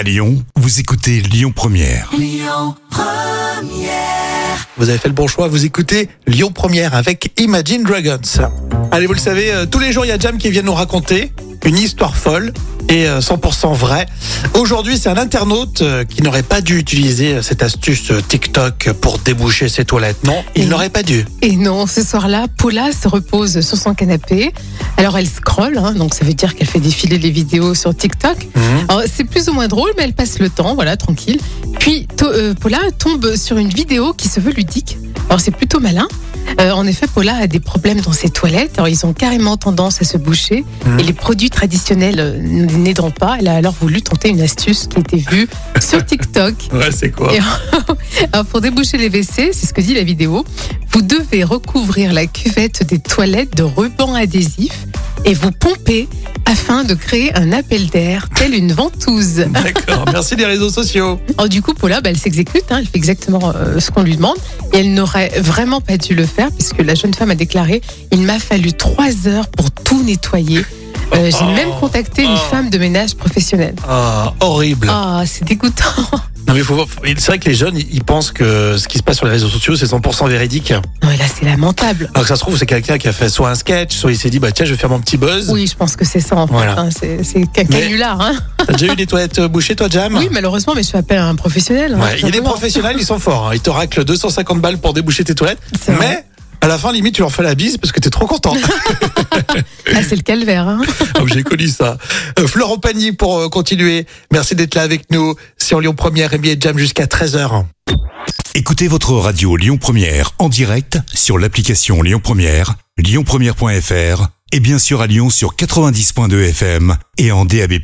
À Lyon, vous écoutez Lyon Première. Vous avez fait le bon choix, vous écoutez Lyon Première avec Imagine Dragons. Allez, vous le savez, euh, tous les jours, il y a Jam qui vient nous raconter une histoire folle et euh, 100% vraie. Aujourd'hui, c'est un internaute euh, qui n'aurait pas dû utiliser euh, cette astuce euh, TikTok pour déboucher ses toilettes. Non, il n'aurait pas dû. Et non, ce soir-là, Paula se repose sur son canapé. Alors elle scrolle, hein, donc ça veut dire qu'elle fait défiler les vidéos sur TikTok. Mhm. Alors c'est plus ou moins drôle, mais elle passe le temps, voilà, tranquille. Puis to- euh, Paula tombe sur une vidéo qui se veut ludique. Alors c'est plutôt malin. Euh, en effet, Paula a des problèmes dans ses toilettes. Alors ils ont carrément tendance à se boucher. Mhm. Et les produits traditionnels euh, n'aidant pas, elle a alors voulu tenter une astuce qui était vue sur TikTok. Ouais, c'est quoi Et- Alors pour déboucher les WC, c'est ce que dit la vidéo, vous devez recouvrir la cuvette des toilettes de ruban adhésif et vous pomper afin de créer un appel d'air tel une ventouse. D'accord, merci des réseaux sociaux. Alors du coup, Paula, bah, elle s'exécute, hein, elle fait exactement euh, ce qu'on lui demande et elle n'aurait vraiment pas dû le faire puisque la jeune femme a déclaré « Il m'a fallu trois heures pour tout nettoyer. Euh, J'ai même contacté une Oh. femme de ménage professionnelle. Ah, horrible. Ah, c'est dégoûtant. Non, mais faut, voir- c'est vrai que les jeunes, ils pensent que ce qui se passe sur les réseaux sociaux, c'est 100% véridique. Non, mais là, c'est lamentable. Alors que ça se trouve, c'est quelqu'un qui a fait soit un sketch, soit il s'est dit, bah tiens, je vais faire mon petit buzz. Oui, je pense que c'est ça en fait. Voilà. hein, c'est c'est qu'un Mais- canular. Hein. T'as déjà eu des toilettes bouchées, toi, Jam? Oui, malheureusement, mais je fais appel à un professionnel. hein, Ouais, il y a des simplement. professionnels, ils sont forts. hein. Ils te raclent 250 balles pour déboucher tes toilettes. C'est vrai. Mais à la fin, limite, tu leur fais la bise parce que t'es trop content. C'est le calvaire. Hein. Ah, J'ai connu ça. Euh, Florent Pagny pour euh, continuer. Merci d'être là avec nous sur Lyon Première et Jam jusqu'à 13h. Écoutez votre radio Lyon Première en direct sur l'application Lyon Première, lyonpremière.fr et bien sûr à Lyon sur 90.2 FM et en DAB+.